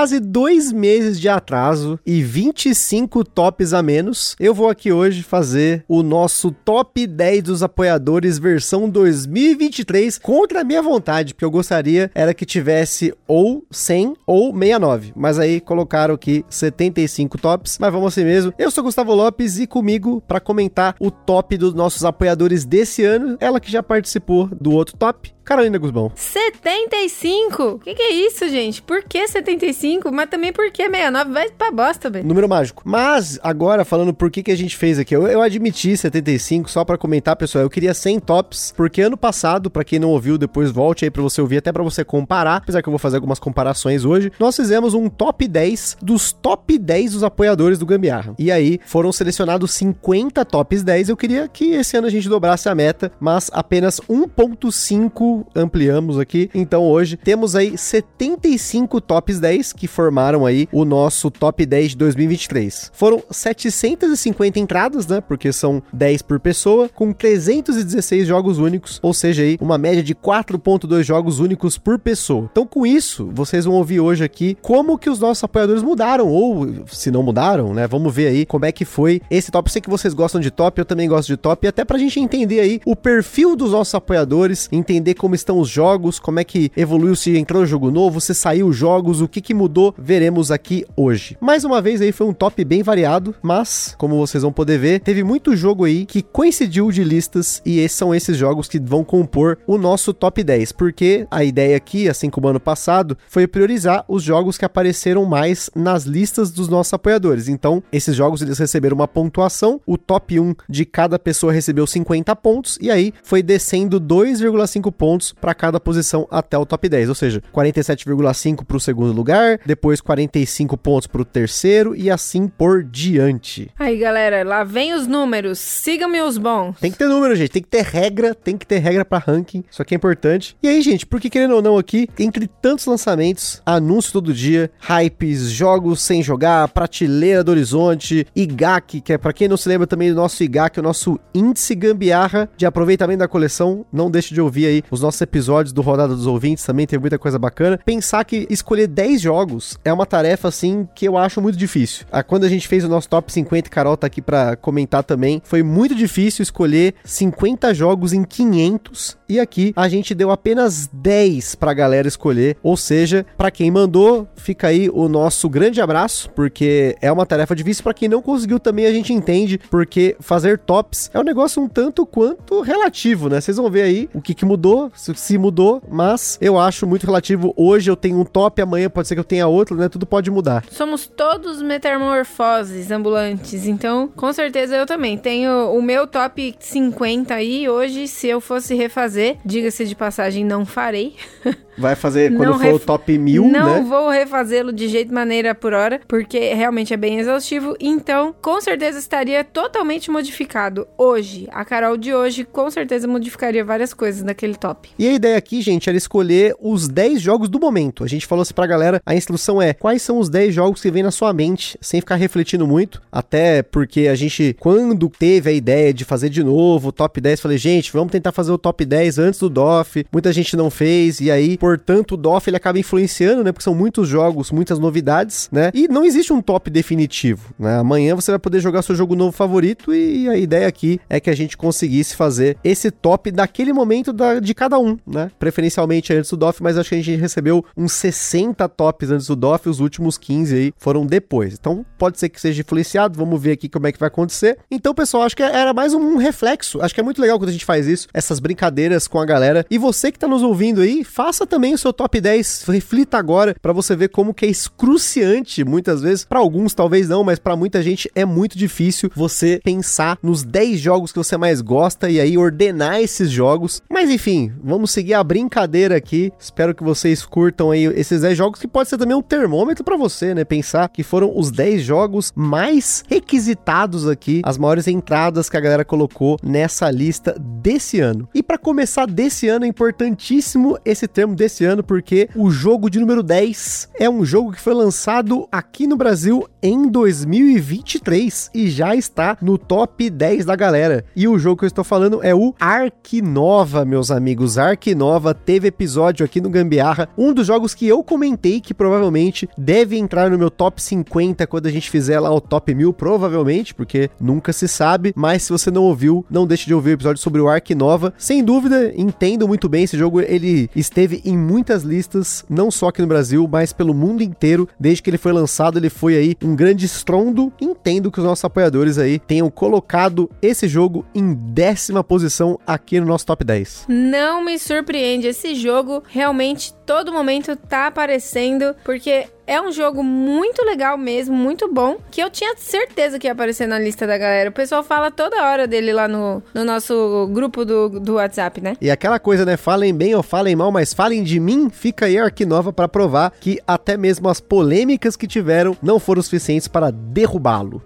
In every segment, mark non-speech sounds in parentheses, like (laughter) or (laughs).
Quase dois meses de atraso e 25 tops a menos, eu vou aqui hoje fazer o nosso top 10 dos apoiadores versão 2023 contra a minha vontade, porque eu gostaria era que tivesse ou 100 ou 69, mas aí colocaram aqui 75 tops, mas vamos assim mesmo. Eu sou Gustavo Lopes e comigo para comentar o top dos nossos apoiadores desse ano, ela que já participou do outro top, Carolina Guzmão. 75? O que, que, é isso, gente? Por que 75? Mas também por que 69? Vai pra bosta, velho. Número mágico. Mas, agora, falando por que, que a gente fez aqui, eu, eu admiti 75, só para comentar, pessoal, eu queria 100 tops, porque ano passado, para quem não ouviu, depois volte aí pra você ouvir, até para você comparar, apesar que eu vou fazer algumas comparações hoje, nós fizemos um top 10 dos top 10 dos apoiadores do Gambiarra. E aí, foram selecionados 50 tops 10, eu queria que esse ano a gente dobrasse a meta, mas apenas 1.5 ampliamos aqui. Então hoje temos aí 75 tops 10 que formaram aí o nosso top 10 de 2023. Foram 750 entradas, né? Porque são 10 por pessoa, com 316 jogos únicos, ou seja, aí uma média de 4.2 jogos únicos por pessoa. Então com isso, vocês vão ouvir hoje aqui como que os nossos apoiadores mudaram ou se não mudaram, né? Vamos ver aí como é que foi esse top. Sei que vocês gostam de top, eu também gosto de top, e até pra gente entender aí o perfil dos nossos apoiadores, entender como estão os jogos, como é que evoluiu, se entrou jogo novo, se saiu jogos, o que que mudou, veremos aqui hoje. Mais uma vez aí foi um top bem variado, mas como vocês vão poder ver, teve muito jogo aí que coincidiu de listas e esses são esses jogos que vão compor o nosso top 10, porque a ideia aqui, assim como ano passado, foi priorizar os jogos que apareceram mais nas listas dos nossos apoiadores. Então, esses jogos eles receberam uma pontuação, o top 1 de cada pessoa recebeu 50 pontos e aí foi descendo 2,5 pontos para cada posição até o top 10, ou seja, 47,5 para o segundo lugar, depois 45 pontos para o terceiro e assim por diante. Aí, galera, lá vem os números. Sigam-me os bons. Tem que ter número, gente, tem que ter regra, tem que ter regra para ranking. Isso aqui é importante. E aí, gente, porque querendo ou não aqui, entre tantos lançamentos, anúncio todo dia, hypes, jogos sem jogar, prateleira do horizonte, IGAC, que é para quem não se lembra também do nosso IGAC, o nosso índice gambiarra de aproveitamento da coleção. Não deixe de ouvir aí os nossos episódios do Rodada dos Ouvintes, também tem muita coisa bacana. Pensar que escolher 10 jogos é uma tarefa, assim, que eu acho muito difícil. Ah, quando a gente fez o nosso top 50, Carol tá aqui para comentar também, foi muito difícil escolher 50 jogos em 500 e aqui a gente deu apenas 10 pra galera escolher, ou seja, para quem mandou, fica aí o nosso grande abraço, porque é uma tarefa difícil para quem não conseguiu também a gente entende, porque fazer tops é um negócio um tanto quanto relativo, né? Vocês vão ver aí o que, que mudou, se mudou, mas eu acho muito relativo. Hoje eu tenho um top, amanhã pode ser que eu tenha outro, né? Tudo pode mudar. Somos todos metamorfoses ambulantes, então com certeza eu também tenho o meu top 50 aí. Hoje, se eu fosse refazer, diga-se de passagem, não farei. (laughs) Vai fazer quando não for o top 1000, não né? Não vou refazê-lo de jeito maneira por hora, porque realmente é bem exaustivo. Então, com certeza estaria totalmente modificado hoje. A Carol de hoje com certeza modificaria várias coisas naquele top. E a ideia aqui, gente, era escolher os 10 jogos do momento. A gente falou assim pra galera, a instrução é quais são os 10 jogos que vem na sua mente, sem ficar refletindo muito. Até porque a gente, quando teve a ideia de fazer de novo o top 10, falei, gente, vamos tentar fazer o top 10 antes do DOF. Muita gente não fez, e aí, portanto, o DOF ele acaba influenciando, né? Porque são muitos jogos, muitas novidades, né? E não existe um top definitivo, né? Amanhã você vai poder jogar seu jogo novo favorito e a ideia aqui é que a gente conseguisse fazer esse top daquele momento da, de cada um, né? Preferencialmente antes do DOF, mas acho que a gente recebeu uns 60 tops antes do DOF, os últimos 15 aí foram depois. Então pode ser que seja influenciado, vamos ver aqui como é que vai acontecer. Então, pessoal, acho que era mais um reflexo. Acho que é muito legal quando a gente faz isso, essas brincadeiras com a galera. E você que tá nos ouvindo aí, faça também o seu top 10, reflita agora para você ver como que é excruciante muitas vezes, para alguns talvez não, mas para muita gente é muito difícil você pensar nos 10 jogos que você mais gosta e aí ordenar esses jogos. Mas enfim, vamos seguir a brincadeira aqui. Espero que vocês curtam aí esses 10 jogos que pode ser também um termômetro para você, né? Pensar que foram os 10 jogos mais requisitados aqui, as maiores entradas que a galera colocou nessa lista desse ano. E para começar desse ano é importantíssimo esse termo desse ano porque o jogo de número 10 é um jogo que foi lançado aqui no Brasil em 2023 e já está no top 10 da galera. E o jogo que eu estou falando é o Ark Nova, meus amigos. Ark Nova teve episódio aqui no Gambiarra, um dos jogos que eu comentei que provavelmente deve entrar no meu top 50 quando a gente fizer lá o top 1000, provavelmente, porque nunca se sabe. Mas se você não ouviu, não deixe de ouvir o episódio sobre o Ark Nova. Sem dúvida, entendo muito bem esse jogo. Ele esteve em muitas listas, não só aqui no Brasil, mas pelo mundo inteiro. Desde que ele foi lançado, ele foi aí um grande estrondo. Entendo que os nossos apoiadores aí tenham colocado esse jogo em décima posição aqui no nosso top 10. Não me surpreende, esse jogo realmente todo momento tá aparecendo, porque é um jogo muito legal mesmo, muito bom, que eu tinha certeza que ia aparecer na lista da galera. O pessoal fala toda hora dele lá no, no nosso grupo do, do WhatsApp, né? E aquela coisa, né? Falem bem ou falem mal, mas falem de mim, fica aí a Arquinova para provar que até mesmo as polêmicas que tiveram não foram suficientes para derrubá-lo.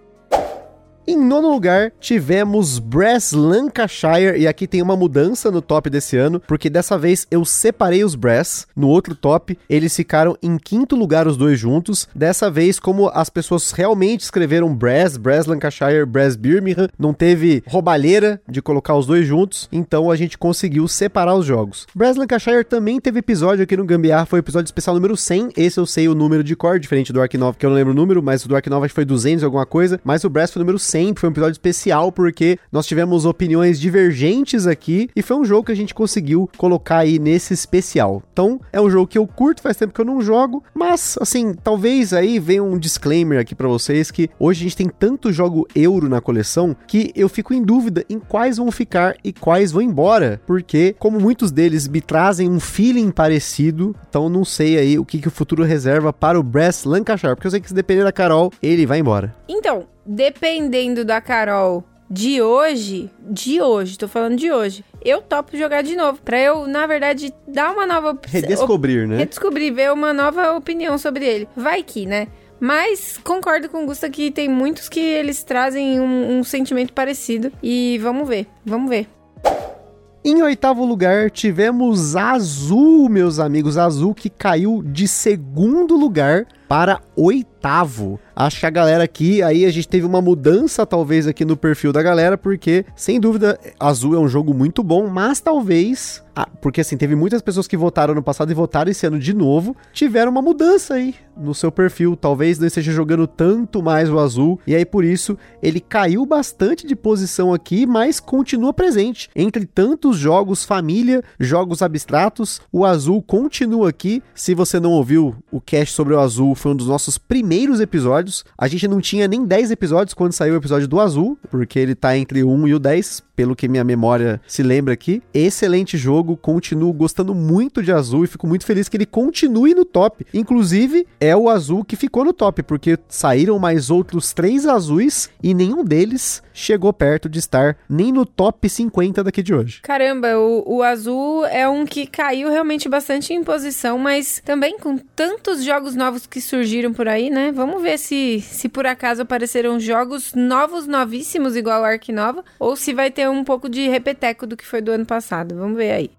Em nono lugar, tivemos Brass Lancashire, e aqui tem uma mudança no top desse ano, porque dessa vez eu separei os Brass. No outro top, eles ficaram em quinto lugar os dois juntos. Dessa vez, como as pessoas realmente escreveram Brass, Brass Lancashire, Brass Birmingham, não teve roubalheira de colocar os dois juntos, então a gente conseguiu separar os jogos. Brass Lancashire também teve episódio aqui no Gambiar, foi o episódio especial número 100. Esse eu sei o número de cor, diferente do Ark 9, que eu não lembro o número, mas o do Ark 9 acho que foi 200 alguma coisa, mas o Brass foi o número 100 sempre, foi um episódio especial porque nós tivemos opiniões divergentes aqui e foi um jogo que a gente conseguiu colocar aí nesse especial. Então, é um jogo que eu curto, faz tempo que eu não jogo, mas assim, talvez aí venha um disclaimer aqui para vocês que hoje a gente tem tanto jogo euro na coleção que eu fico em dúvida em quais vão ficar e quais vão embora, porque como muitos deles me trazem um feeling parecido, então não sei aí o que, que o futuro reserva para o Brass Lancashire, porque eu sei que se depender da Carol, ele vai embora. Então, dependendo da Carol de hoje, de hoje, tô falando de hoje, eu topo jogar de novo. Pra eu, na verdade, dar uma nova. Redescobrir, né? Redescobrir, ver uma nova opinião sobre ele. Vai que, né? Mas concordo com o Gusta que tem muitos que eles trazem um, um sentimento parecido. E vamos ver, vamos ver. Em oitavo lugar, tivemos Azul, meus amigos. Azul que caiu de segundo lugar para oitavo. Acho que a galera aqui, aí a gente teve uma mudança talvez aqui no perfil da galera, porque sem dúvida Azul é um jogo muito bom, mas talvez, ah, porque assim, teve muitas pessoas que votaram no passado e votaram esse ano de novo, tiveram uma mudança aí no seu perfil. Talvez não esteja jogando tanto mais o Azul, e aí por isso ele caiu bastante de posição aqui, mas continua presente. Entre tantos jogos família, jogos abstratos, o Azul continua aqui. Se você não ouviu o cast sobre o Azul, foi um dos nossos primeiros episódios. A gente não tinha nem 10 episódios quando saiu o episódio do Azul, porque ele tá entre o 1 e o 10, pelo que minha memória se lembra aqui. Excelente jogo, continuo gostando muito de Azul e fico muito feliz que ele continue no top. Inclusive, é o Azul que ficou no top, porque saíram mais outros três azuis e nenhum deles chegou perto de estar nem no top 50 daqui de hoje. Caramba, o, o Azul é um que caiu realmente bastante em posição, mas também com tantos jogos novos que surgiram por aí, né? Vamos ver se, se por acaso apareceram jogos novos, novíssimos, igual o Ark Nova, ou se vai ter um pouco de repeteco do que foi do ano passado. Vamos ver aí.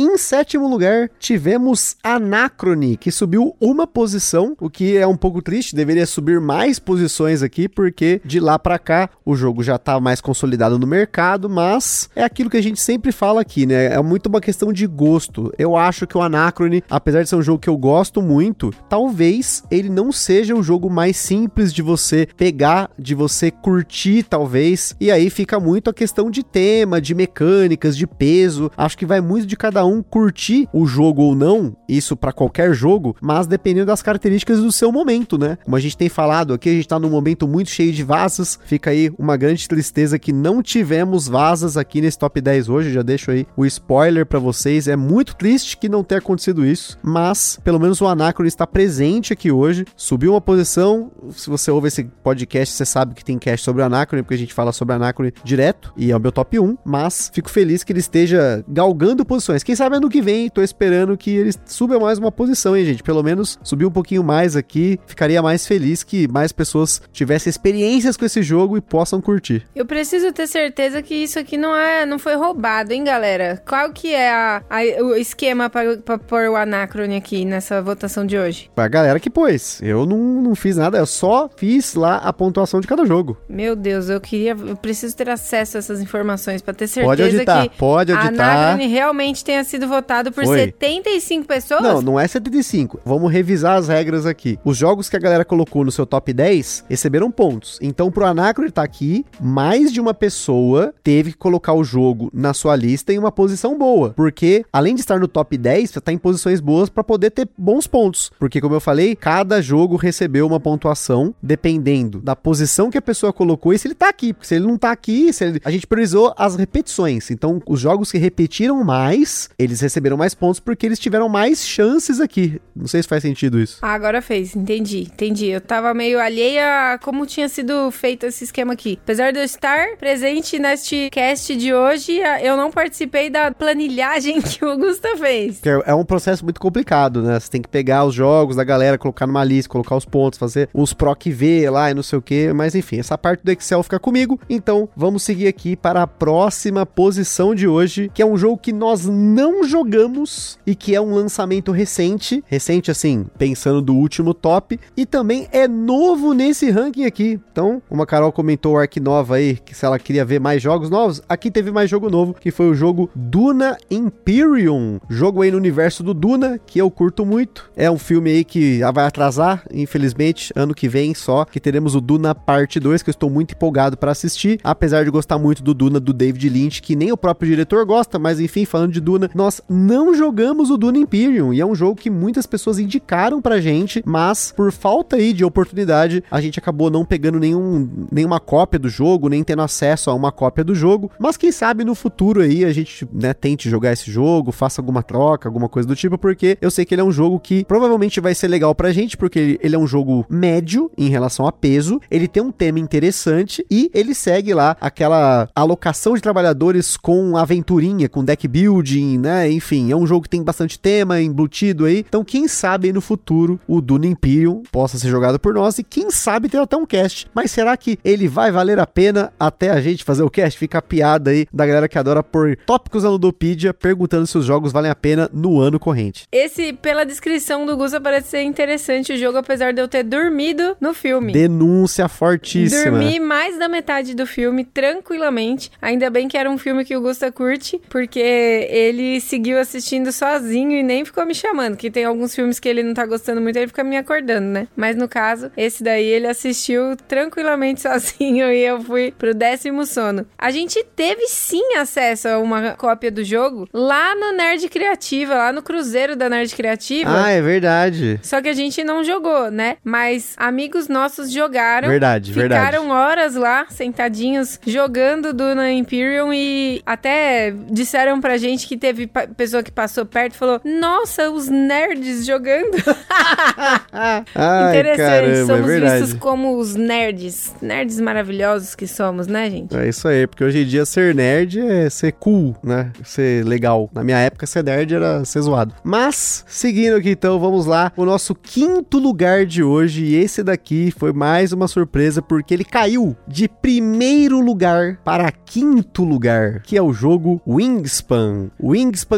Em sétimo lugar, tivemos Anacrone, que subiu uma posição, o que é um pouco triste, deveria subir mais posições aqui, porque de lá para cá o jogo já tá mais consolidado no mercado, mas é aquilo que a gente sempre fala aqui, né? É muito uma questão de gosto. Eu acho que o Anacrone, apesar de ser um jogo que eu gosto muito, talvez ele não seja o jogo mais simples de você pegar, de você curtir, talvez, e aí fica muito a questão de tema, de mecânicas, de peso. Acho que vai muito de cada um um curtir o jogo ou não, isso para qualquer jogo, mas dependendo das características do seu momento, né? Como a gente tem falado aqui, a gente tá num momento muito cheio de vazas, fica aí uma grande tristeza que não tivemos vazas aqui nesse top 10 hoje, já deixo aí o spoiler para vocês, é muito triste que não tenha acontecido isso, mas pelo menos o Anacron está presente aqui hoje, subiu uma posição, se você ouve esse podcast, você sabe que tem cast sobre o Anacron, porque a gente fala sobre Anacron direto, e é o meu top 1, mas fico feliz que ele esteja galgando posições. Quem sabe ano que vem, tô esperando que ele suba mais uma posição, hein, gente? Pelo menos subir um pouquinho mais aqui, ficaria mais feliz que mais pessoas tivessem experiências com esse jogo e possam curtir. Eu preciso ter certeza que isso aqui não é, não foi roubado, hein, galera? Qual que é a, a, o esquema para pôr o Anacron aqui nessa votação de hoje? A galera que pôs. Eu não, não fiz nada, eu só fiz lá a pontuação de cada jogo. Meu Deus, eu queria, eu preciso ter acesso a essas informações para ter certeza pode auditar, que pode auditar. a Anacron realmente tenha sido votado por Foi. 75 pessoas. Não, não é 75. Vamos revisar as regras aqui. Os jogos que a galera colocou no seu top 10 receberam pontos. Então, pro Anacron estar tá aqui, mais de uma pessoa teve que colocar o jogo na sua lista em uma posição boa. Porque, além de estar no top 10, você tá em posições boas para poder ter bons pontos. Porque, como eu falei, cada jogo recebeu uma pontuação dependendo da posição que a pessoa colocou e se ele tá aqui. Porque se ele não tá aqui, ele... a gente priorizou as repetições. Então, os jogos que repetiram mais, eles receberam mais pontos porque eles tiveram mais chances aqui. Não sei se faz sentido isso. Ah, agora fez, entendi, entendi. Eu tava meio alheia a como tinha sido feito esse esquema aqui. Apesar de eu estar presente neste cast de hoje, eu não participei da planilhagem (laughs) que o Gusta fez. É um processo muito complicado, né? Você tem que pegar os jogos da galera, colocar numa lista, colocar os pontos, fazer os proc V lá e não sei o que. Mas enfim, essa parte do Excel fica comigo. Então vamos seguir aqui para a próxima posição de hoje, que é um jogo que nós não jogamos e que é um lançamento recente. Recente, assim, pensando do último top. E também é novo nesse ranking aqui. Então, uma Carol comentou o Ark Nova aí, que se ela queria ver mais jogos novos, aqui teve mais jogo novo, que foi o jogo Duna Imperium. Jogo aí no universo do Duna, que eu curto muito. É um filme aí que vai atrasar, infelizmente, ano que vem só, que teremos o Duna Parte 2, que eu estou muito empolgado para assistir, apesar de gostar muito do Duna do David Lynch, que nem o próprio diretor gosta, mas enfim, falando de Duna, nós não jogamos o Duna Imperium, e é um jogo que muitas pessoas indicaram pra gente, mas por falta aí de oportunidade, a gente acabou não pegando nenhum, nenhuma cópia do jogo, nem tendo acesso a uma cópia do jogo, mas quem sabe no futuro aí a gente, né, tente jogar esse jogo, faça alguma troca, alguma coisa do tipo, porque eu sei que ele é um jogo que provavelmente vai ser legal pra gente, porque ele é um jogo médio em relação a peso, ele tem um tema interessante e ele segue lá aquela alocação de trabalhadores com aventurinha, com deck building, né? Enfim, é um jogo que tem bastante tema embutido aí. Então, quem sabe no futuro o Duna Imperium possa ser jogado por nós e quem sabe ter até um cast. Mas será que ele vai valer a pena até a gente fazer o cast? Fica a piada aí da galera que adora pôr tópicos na Ludopedia perguntando se os jogos valem a pena no ano corrente. Esse, pela descrição do Gusa, parece ser interessante o jogo, apesar de eu ter dormido no filme. Denúncia fortíssima. Dormi mais da metade do filme tranquilamente. Ainda bem que era um filme que o Gusta curte, porque ele seguiu assistindo sozinho e nem ficou me chamando. Que tem alguns filmes que ele não tá gostando muito, ele fica me acordando, né? Mas no caso, esse daí ele assistiu tranquilamente (laughs) sozinho e eu fui pro décimo sono. A gente teve sim acesso a uma cópia do jogo lá no Nerd Criativa, lá no Cruzeiro da Nerd Criativa. Ah, é verdade. Só que a gente não jogou, né? Mas amigos nossos jogaram. Verdade, ficaram verdade. Ficaram horas lá, sentadinhos, jogando Duna Imperium e até disseram pra gente que teve pessoa que passou perto e falou: Nossa, os nerds jogando. (laughs) Ai, Interessante, caramba, somos é vistos como os nerds. Nerds maravilhosos que somos, né, gente? É isso aí, porque hoje em dia ser nerd é ser cool, né? Ser legal. Na minha época, ser nerd era ser zoado. Mas, seguindo aqui então, vamos lá. O nosso quinto lugar de hoje, e esse daqui foi mais uma surpresa, porque ele caiu de primeiro lugar para quinto lugar, que é o jogo Wingspan. Wingspan,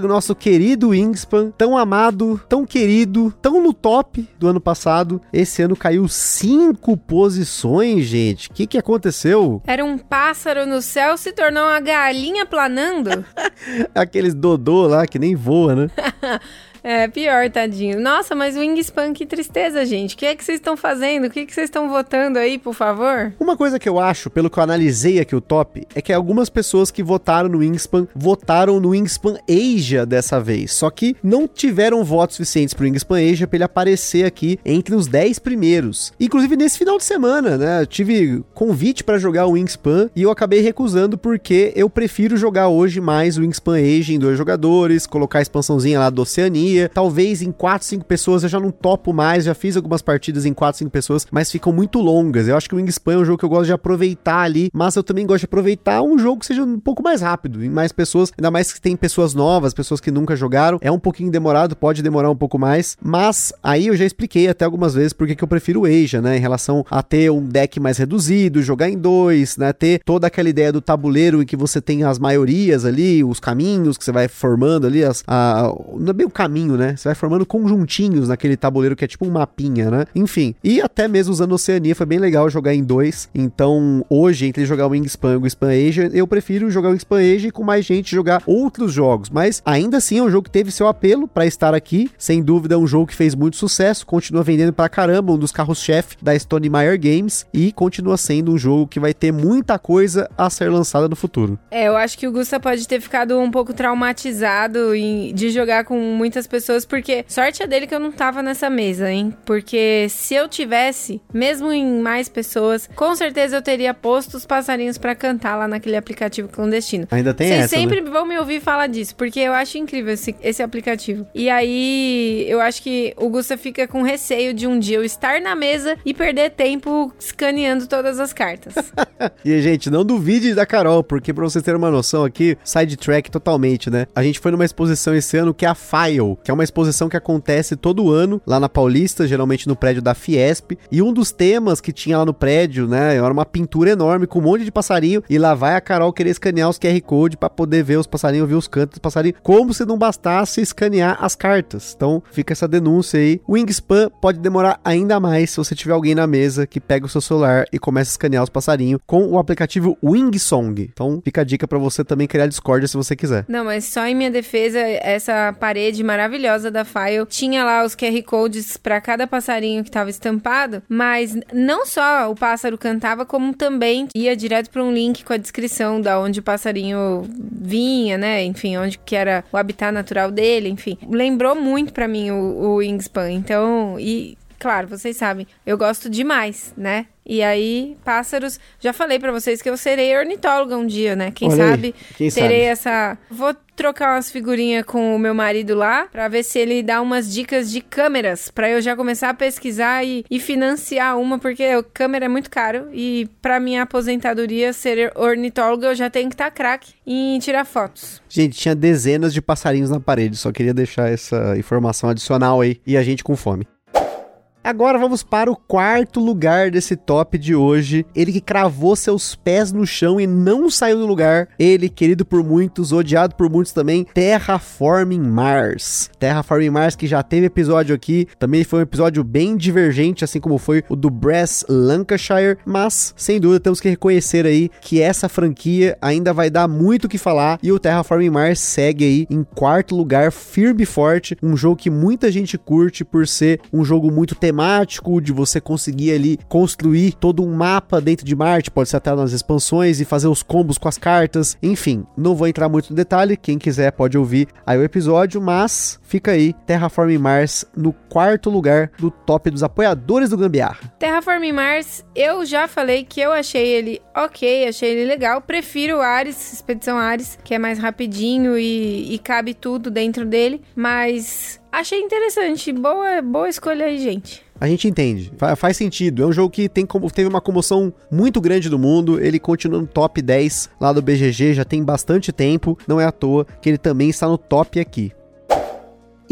nosso querido Wingspan, tão amado, tão querido, tão no top do ano passado. Esse ano caiu cinco posições, gente. O que, que aconteceu? Era um pássaro no céu, se tornou uma galinha planando. (laughs) Aqueles dodô lá que nem voa, né? (laughs) É, pior, tadinho. Nossa, mas Wingspan, que tristeza, gente. O que é que vocês estão fazendo? O que, é que vocês estão votando aí, por favor? Uma coisa que eu acho, pelo que eu analisei aqui o top, é que algumas pessoas que votaram no Wingspan votaram no Wingspan Asia dessa vez. Só que não tiveram votos suficientes pro Wingspan Asia pra ele aparecer aqui entre os 10 primeiros. Inclusive nesse final de semana, né? Eu tive convite para jogar o Wingspan e eu acabei recusando porque eu prefiro jogar hoje mais o Wingspan Asia em dois jogadores, colocar a expansãozinha lá do Oceania. Talvez em 4, 5 pessoas eu já não topo mais, já fiz algumas partidas em 4, 5 pessoas, mas ficam muito longas. Eu acho que o Wingspan é um jogo que eu gosto de aproveitar ali, mas eu também gosto de aproveitar um jogo que seja um pouco mais rápido, em mais pessoas, ainda mais que tem pessoas novas, pessoas que nunca jogaram. É um pouquinho demorado, pode demorar um pouco mais, mas aí eu já expliquei até algumas vezes porque que eu prefiro o Asia, né, em relação a ter um deck mais reduzido, jogar em dois, né, ter toda aquela ideia do tabuleiro em que você tem as maiorias ali, os caminhos que você vai formando ali, as, a, não é bem o caminho, né, você vai formando conjuntinhos naquele tabuleiro que é tipo um mapinha, né, enfim, e até mesmo usando Oceania foi bem legal jogar em dois, então hoje, entre jogar o Wingspan e o Wingspan Asia, eu prefiro jogar o Wingspan Asia e com mais gente jogar outros jogos, mas ainda assim é um jogo que teve seu apelo para estar aqui, sem dúvida é um jogo que fez muito sucesso, continua vendendo pra caramba, um dos carros-chefe da Stone Meyer Games e continua sendo um jogo que vai ter muita coisa a ser lançada no futuro. É, eu acho que o Gusta pode ter ficado um pouco traumatizado de jogar com muitas pessoas, porque sorte é dele que eu não tava nessa mesa, hein? Porque se eu tivesse, mesmo em mais pessoas, com certeza eu teria posto os passarinhos para cantar lá naquele aplicativo clandestino. Ainda tem Vocês essa, sempre né? vão me ouvir falar disso, porque eu acho incrível esse, esse aplicativo. E aí, eu acho que o Gusta fica com receio de um dia eu estar na mesa e perder tempo escaneando todas as cartas. (laughs) E, gente, não duvide da Carol, porque pra vocês terem uma noção aqui, sidetrack totalmente, né? A gente foi numa exposição esse ano que é a File, que é uma exposição que acontece todo ano lá na Paulista, geralmente no prédio da Fiesp. E um dos temas que tinha lá no prédio, né, era uma pintura enorme com um monte de passarinho. E lá vai a Carol querer escanear os QR Code pra poder ver os passarinhos, ver os cantos dos passarinhos, como se não bastasse escanear as cartas. Então fica essa denúncia aí. O Wingspan pode demorar ainda mais se você tiver alguém na mesa que pega o seu celular e começa a escanear os passarinhos com o aplicativo Wingsong. Então fica a dica pra você também criar Discord se você quiser. Não, mas só em minha defesa, essa parede maravilhosa da File tinha lá os QR Codes pra cada passarinho que tava estampado, mas não só o pássaro cantava, como também ia direto pra um link com a descrição da onde o passarinho vinha, né? Enfim, onde que era o habitat natural dele, enfim. Lembrou muito pra mim o, o Wingspan. Então, e claro, vocês sabem, eu gosto demais, né? E aí, pássaros, já falei pra vocês que eu serei ornitóloga um dia, né? Quem Olha aí, sabe quem terei sabe? essa. Vou trocar umas figurinhas com o meu marido lá pra ver se ele dá umas dicas de câmeras pra eu já começar a pesquisar e, e financiar uma, porque o câmera é muito caro e pra minha aposentadoria ser ornitóloga eu já tenho que estar craque em tirar fotos. Gente, tinha dezenas de passarinhos na parede, só queria deixar essa informação adicional aí e a gente com fome. Agora vamos para o quarto lugar desse top de hoje. Ele que cravou seus pés no chão e não saiu do lugar. Ele, querido por muitos, odiado por muitos também, Terraforming Mars. Terraforming Mars que já teve episódio aqui, também foi um episódio bem divergente, assim como foi o do Brass Lancashire, mas sem dúvida temos que reconhecer aí que essa franquia ainda vai dar muito o que falar e o Terraforming Mars segue aí em quarto lugar, firme e forte, um jogo que muita gente curte por ser um jogo muito temático, de você conseguir ali construir todo um mapa dentro de Marte, pode ser até nas expansões e fazer os combos com as cartas, enfim, não vou entrar muito no detalhe, quem quiser pode ouvir aí o episódio, mas fica aí Terraforming Mars no quarto lugar do top dos apoiadores do Gambiarra. Terraforming Mars, eu já falei que eu achei ele ok, achei ele legal. Prefiro Ares, Expedição Ares, que é mais rapidinho e, e cabe tudo dentro dele. Mas achei interessante. Boa, boa escolha aí, gente. A gente entende, fa- faz sentido. É um jogo que tem como, teve uma comoção muito grande do mundo. Ele continua no top 10 lá do BGG, já tem bastante tempo. Não é à toa que ele também está no top aqui.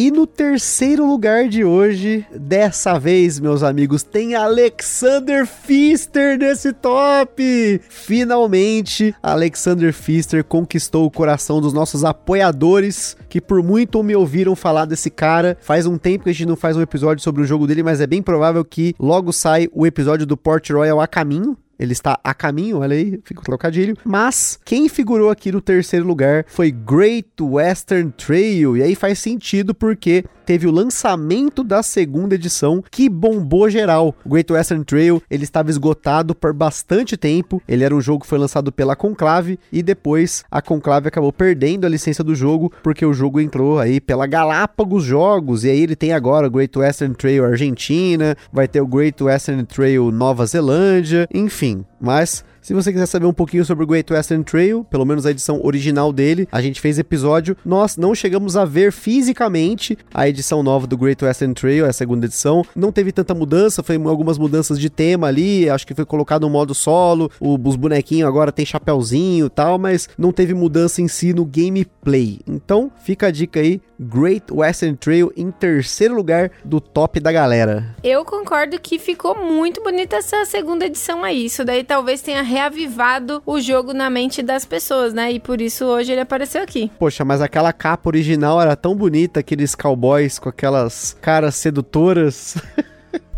E no terceiro lugar de hoje, dessa vez, meus amigos, tem Alexander Pfister nesse top! Finalmente, Alexander Pfister conquistou o coração dos nossos apoiadores, que por muito me ouviram falar desse cara. Faz um tempo que a gente não faz um episódio sobre o jogo dele, mas é bem provável que logo sai o episódio do Port Royal a caminho. Ele está a caminho, olha aí, fica o trocadilho. Mas quem figurou aqui no terceiro lugar foi Great Western Trail, e aí faz sentido porque teve o lançamento da segunda edição que bombou geral. O Great Western Trail, ele estava esgotado por bastante tempo. Ele era um jogo que foi lançado pela Conclave e depois a Conclave acabou perdendo a licença do jogo porque o jogo entrou aí pela Galápagos Jogos e aí ele tem agora o Great Western Trail Argentina, vai ter o Great Western Trail Nova Zelândia, enfim. Mas se você quiser saber um pouquinho sobre o Great Western Trail, pelo menos a edição original dele, a gente fez episódio. Nós não chegamos a ver fisicamente a edição nova do Great Western Trail, a segunda edição. Não teve tanta mudança, foi algumas mudanças de tema ali, acho que foi colocado no modo solo, os bonequinhos agora tem chapéuzinho e tal, mas não teve mudança em si no gameplay. Então, fica a dica aí, Great Western Trail em terceiro lugar do top da galera. Eu concordo que ficou muito bonita essa segunda edição aí. Isso daí talvez tenha reavivado o jogo na mente das pessoas, né? E por isso hoje ele apareceu aqui. Poxa, mas aquela capa original era tão bonita, aqueles cowboys com aquelas caras sedutoras. (laughs)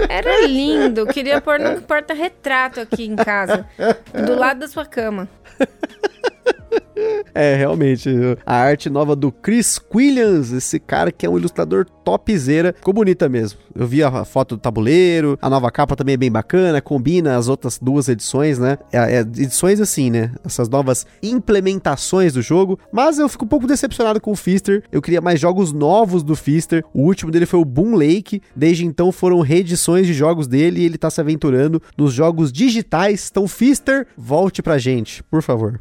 Era lindo, queria pôr no porta-retrato aqui em casa, do lado da sua cama. (laughs) É, realmente. A arte nova do Chris Williams, esse cara que é um ilustrador topzera, ficou bonita mesmo. Eu vi a foto do tabuleiro, a nova capa também é bem bacana, combina as outras duas edições, né? É, é, edições assim, né? Essas novas implementações do jogo. Mas eu fico um pouco decepcionado com o Fister. Eu queria mais jogos novos do Fister. O último dele foi o Boom Lake. Desde então foram reedições de jogos dele e ele tá se aventurando nos jogos digitais. Então, Fister, volte pra gente, por favor.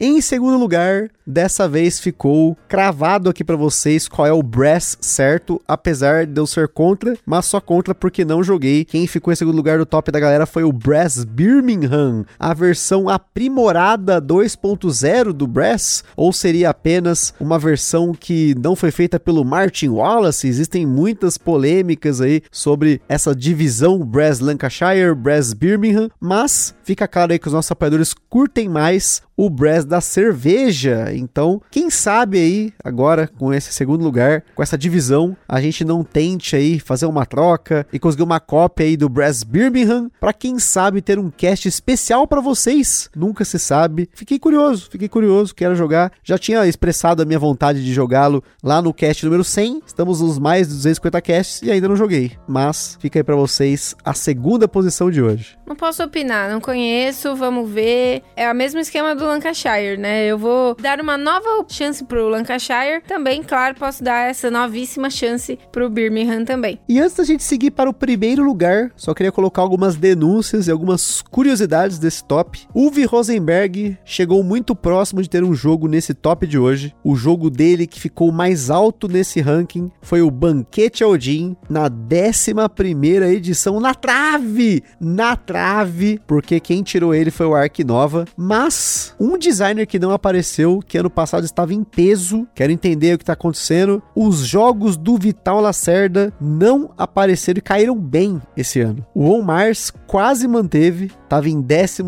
Em segundo lugar, dessa vez ficou cravado aqui para vocês qual é o Brass certo, apesar de eu ser contra, mas só contra porque não joguei. Quem ficou em segundo lugar do top da galera foi o Brass Birmingham, a versão aprimorada 2.0 do Brass, ou seria apenas uma versão que não foi feita pelo Martin Wallace? Existem muitas polêmicas aí sobre essa divisão Brass Lancashire, Brass Birmingham, mas fica claro aí que os nossos apoiadores curtem mais o Brass da cerveja. Então, quem sabe aí, agora, com esse segundo lugar, com essa divisão, a gente não tente aí fazer uma troca e conseguir uma cópia aí do Brass Birmingham, para quem sabe ter um cast especial para vocês. Nunca se sabe. Fiquei curioso, fiquei curioso, quero jogar. Já tinha expressado a minha vontade de jogá-lo lá no cast número 100. Estamos nos mais de 250 casts e ainda não joguei. Mas fica aí para vocês a segunda posição de hoje. Não posso opinar, não conheço, vamos ver. É o mesmo esquema do Lancashire, né? Eu vou dar uma nova chance pro Lancashire. Também, claro, posso dar essa novíssima chance pro Birmingham também. E antes da gente seguir para o primeiro lugar, só queria colocar algumas denúncias e algumas curiosidades desse top. Uwe Rosenberg chegou muito próximo de ter um jogo nesse top de hoje. O jogo dele que ficou mais alto nesse ranking foi o Banquete Odin, na 11 primeira edição, na trave! Na trave! Porque quem tirou ele foi o Ark Nova. Mas um designer que não apareceu, que ano passado estava em peso, quero entender o que está acontecendo. Os jogos do Vital Lacerda não apareceram e caíram bem esse ano. O On Mars quase manteve, estava em 12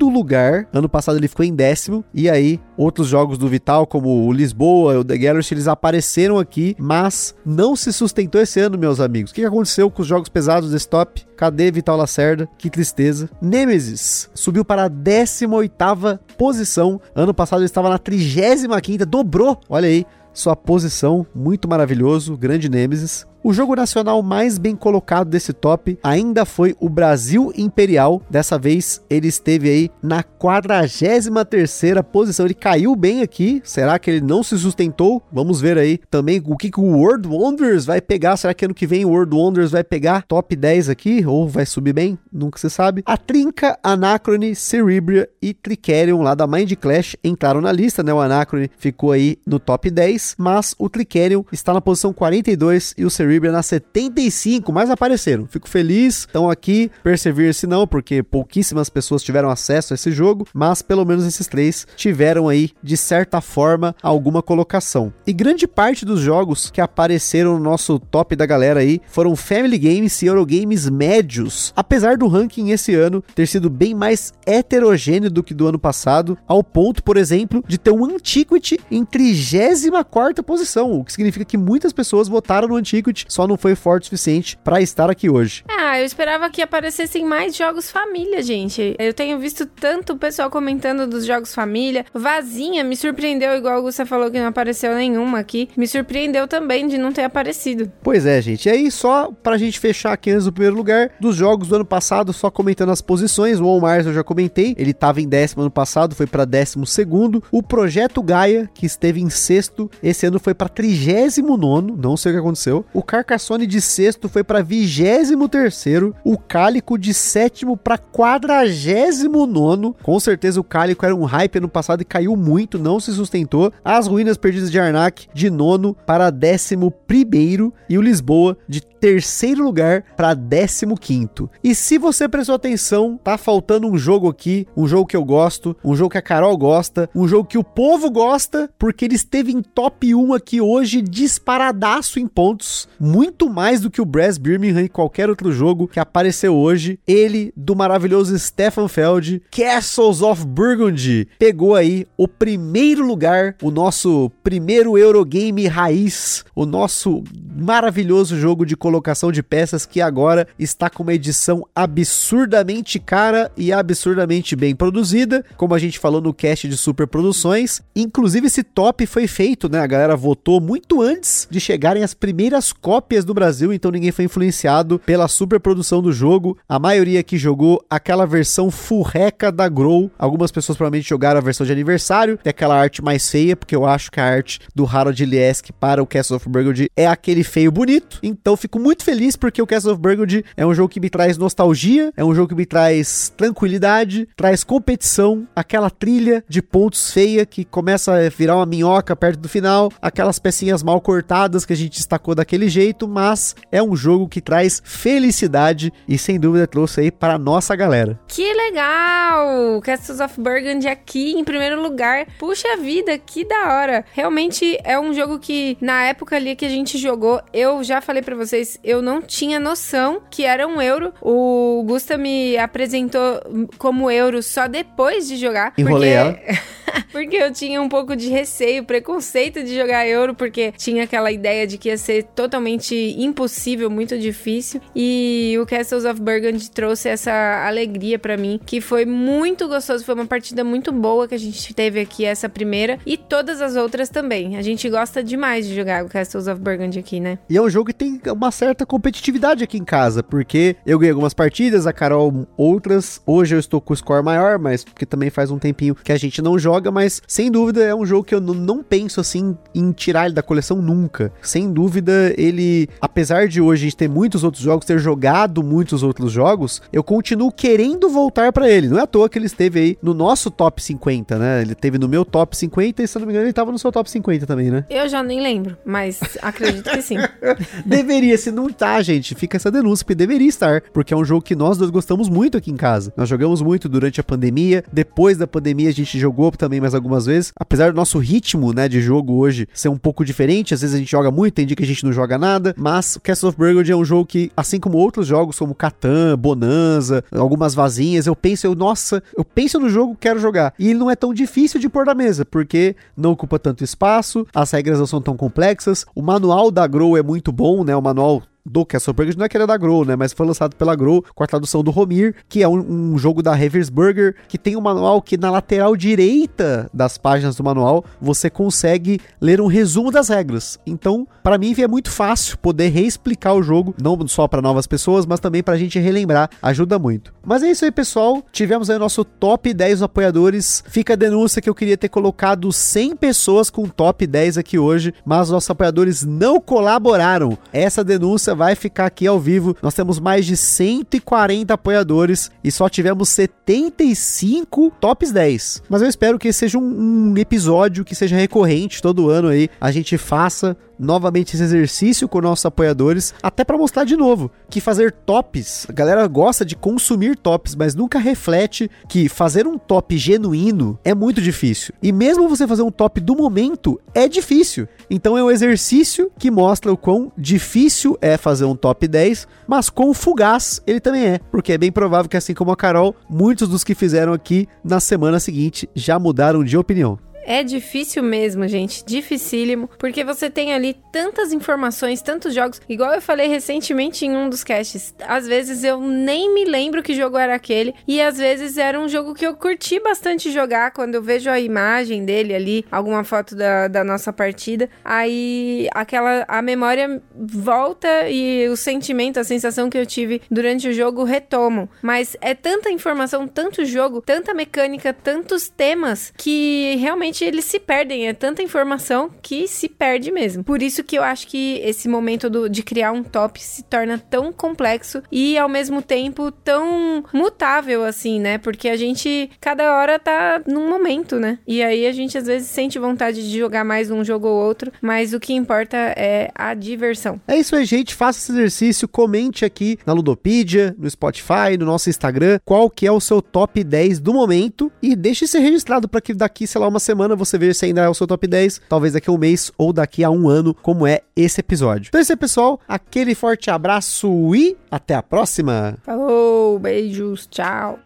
lugar. Ano passado ele ficou em décimo. E aí, outros jogos do Vital, como o Lisboa e o The Galaxy, eles apareceram aqui, mas não se sustentou esse ano, meus amigos. O que aconteceu com os jogos pesados desse top? Cadê Vital Lacerda? Que tristeza. Nemesis subiu para a 18ª posição. Ano passado ele estava na 35ª, dobrou. Olha aí, sua posição, muito maravilhoso, grande Nemesis. O jogo nacional mais bem colocado desse top ainda foi o Brasil Imperial. Dessa vez ele esteve aí na 43ª posição. Ele caiu bem aqui. Será que ele não se sustentou? Vamos ver aí também o que, que o World Wonders vai pegar. Será que ano que vem o World Wonders vai pegar top 10 aqui ou vai subir bem? Nunca se sabe. A Trinca, Anacrone, Cerebria e Tricerion lá da Mind Clash entraram na lista, né? O Anacrone ficou aí no top 10, mas o Tricerion está na posição 42 e o Cerebria na 75, mas apareceram. Fico feliz, estão aqui. Perseverance não, porque pouquíssimas pessoas tiveram acesso a esse jogo, mas pelo menos esses três tiveram aí, de certa forma, alguma colocação. E grande parte dos jogos que apareceram no nosso top da galera aí foram Family Games e Eurogames médios, apesar do ranking esse ano ter sido bem mais heterogêneo do que do ano passado, ao ponto, por exemplo, de ter um Antiquity em 34 posição, o que significa que muitas pessoas votaram no Antiquity só não foi forte o suficiente para estar aqui hoje. Ah, eu esperava que aparecessem mais jogos família, gente. Eu tenho visto tanto pessoal comentando dos jogos família. Vazinha me surpreendeu, igual o Gusta falou que não apareceu nenhuma aqui. Me surpreendeu também de não ter aparecido. Pois é, gente. E aí, só pra gente fechar aqui antes do primeiro lugar, dos jogos do ano passado, só comentando as posições. O On Mars eu já comentei, ele tava em décimo ano passado, foi pra décimo segundo. O Projeto Gaia, que esteve em sexto, esse ano foi pra trigésimo nono, não sei o que aconteceu. O Carcassone de sexto foi pra vigésimo terceiro. O Cálico de sétimo pra quadragésimo nono. Com certeza o Cálico era um hype ano passado e caiu muito, não se sustentou. As Ruínas Perdidas de Arnak de nono para décimo primeiro. E o Lisboa de terceiro lugar para décimo quinto. E se você prestou atenção, tá faltando um jogo aqui, um jogo que eu gosto, um jogo que a Carol gosta, um jogo que o povo gosta, porque ele esteve em top 1 aqui hoje, disparadaço em pontos, muito mais do que o Brass Birmingham e qualquer outro jogo que apareceu hoje. Ele, do maravilhoso Stefan Feld, Castles of Burgundy, pegou aí o primeiro lugar, o nosso primeiro Eurogame raiz, o nosso maravilhoso jogo de colocação de peças que agora está com uma edição absurdamente cara e absurdamente bem produzida, como a gente falou no cast de superproduções. Inclusive esse top foi feito, né? A galera votou muito antes de chegarem as primeiras cópias do Brasil, então ninguém foi influenciado pela superprodução do jogo. A maioria que jogou aquela versão furreca da Grow. Algumas pessoas provavelmente jogaram a versão de aniversário, tem aquela arte mais feia, porque eu acho que a arte do Harold Liesk para o Castle of Burgundy é aquele feio bonito. Então fico muito feliz porque o Castle of Burgundy é um jogo que me traz nostalgia, é um jogo que me traz tranquilidade, traz competição, aquela trilha de pontos feia que começa a virar uma minhoca perto do final, aquelas pecinhas mal cortadas que a gente destacou daquele jeito, mas é um jogo que traz felicidade e sem dúvida trouxe aí para nossa galera. Que legal! Castles of Burgundy aqui em primeiro lugar. Puxa vida, que da hora. Realmente é um jogo que na época ali que a gente jogou, eu já falei para vocês eu não tinha noção que era um euro. O Gusta me apresentou como euro só depois de jogar. Enrolei porque... ela. (laughs) porque eu tinha um pouco de receio, preconceito de jogar euro, porque tinha aquela ideia de que ia ser totalmente impossível, muito difícil. E o Castles of Burgundy trouxe essa alegria para mim, que foi muito gostoso. Foi uma partida muito boa que a gente teve aqui, essa primeira, e todas as outras também. A gente gosta demais de jogar o Castles of Burgundy aqui, né? E é um jogo que tem uma certa competitividade aqui em casa, porque eu ganhei algumas partidas, a Carol outras. Hoje eu estou com o score maior, mas porque também faz um tempinho que a gente não joga, mas sem dúvida é um jogo que eu não penso assim em tirar ele da coleção nunca. Sem dúvida, ele, apesar de hoje a gente ter muitos outros jogos, ter jogado muitos outros jogos, eu continuo querendo voltar para ele. Não é à toa que ele esteve aí no nosso top 50, né? Ele esteve no meu top 50 e se não me engano ele estava no seu top 50 também, né? Eu já nem lembro, mas acredito que sim. (laughs) Deveria, se não tá, gente, fica essa denúncia, porque deveria estar, porque é um jogo que nós dois gostamos muito aqui em casa. Nós jogamos muito durante a pandemia, depois da pandemia a gente jogou também mais algumas vezes. Apesar do nosso ritmo, né, de jogo hoje ser um pouco diferente, às vezes a gente joga muito, tem dia que a gente não joga nada, mas Castle of Burgundy é um jogo que, assim como outros jogos como Catan, Bonanza, algumas vazinhas, eu penso, eu, nossa, eu penso no jogo, quero jogar. E ele não é tão difícil de pôr na mesa, porque não ocupa tanto espaço, as regras não são tão complexas, o manual da Grow é muito bom, né, o manual do Castle Burger, não é que ele é da Grow, né? Mas foi lançado pela Grow com a tradução do Romir, que é um, um jogo da Reverse Burger, que tem um manual que na lateral direita das páginas do manual você consegue ler um resumo das regras. Então, para mim é muito fácil poder reexplicar o jogo, não só para novas pessoas, mas também pra gente relembrar, ajuda muito. Mas é isso aí, pessoal. Tivemos aí nosso top 10 apoiadores. Fica a denúncia que eu queria ter colocado 100 pessoas com top 10 aqui hoje, mas nossos apoiadores não colaboraram. Essa denúncia vai ficar aqui ao vivo. Nós temos mais de 140 apoiadores e só tivemos 75 tops 10. Mas eu espero que seja um, um episódio que seja recorrente todo ano aí. A gente faça novamente esse exercício com nossos apoiadores, até para mostrar de novo que fazer tops, a galera gosta de consumir tops, mas nunca reflete que fazer um top genuíno é muito difícil. E mesmo você fazer um top do momento é difícil. Então é um exercício que mostra o quão difícil é fazer um top 10, mas quão fugaz ele também é, porque é bem provável que assim como a Carol, muitos dos que fizeram aqui na semana seguinte já mudaram de opinião. É difícil mesmo, gente. Dificílimo. Porque você tem ali tantas informações, tantos jogos. Igual eu falei recentemente em um dos casts. Às vezes eu nem me lembro que jogo era aquele. E às vezes era um jogo que eu curti bastante jogar. Quando eu vejo a imagem dele ali, alguma foto da, da nossa partida. Aí aquela. A memória volta e o sentimento, a sensação que eu tive durante o jogo retomam. Mas é tanta informação, tanto jogo, tanta mecânica, tantos temas que realmente eles se perdem. É tanta informação que se perde mesmo. Por isso que eu acho que esse momento do, de criar um top se torna tão complexo e ao mesmo tempo tão mutável assim, né? Porque a gente cada hora tá num momento, né? E aí a gente às vezes sente vontade de jogar mais um jogo ou outro, mas o que importa é a diversão. É isso aí, gente. Faça esse exercício, comente aqui na Ludopedia, no Spotify, no nosso Instagram, qual que é o seu top 10 do momento e deixe ser registrado para que daqui, sei lá, uma semana você veja se ainda é o seu top 10, talvez daqui a um mês ou daqui a um ano, como é esse episódio. Então é isso aí, pessoal. Aquele forte abraço e até a próxima. Falou, beijos, tchau.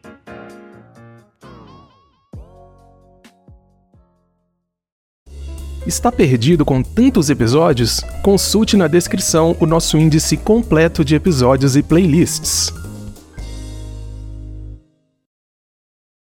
Está perdido com tantos episódios? Consulte na descrição o nosso índice completo de episódios e playlists.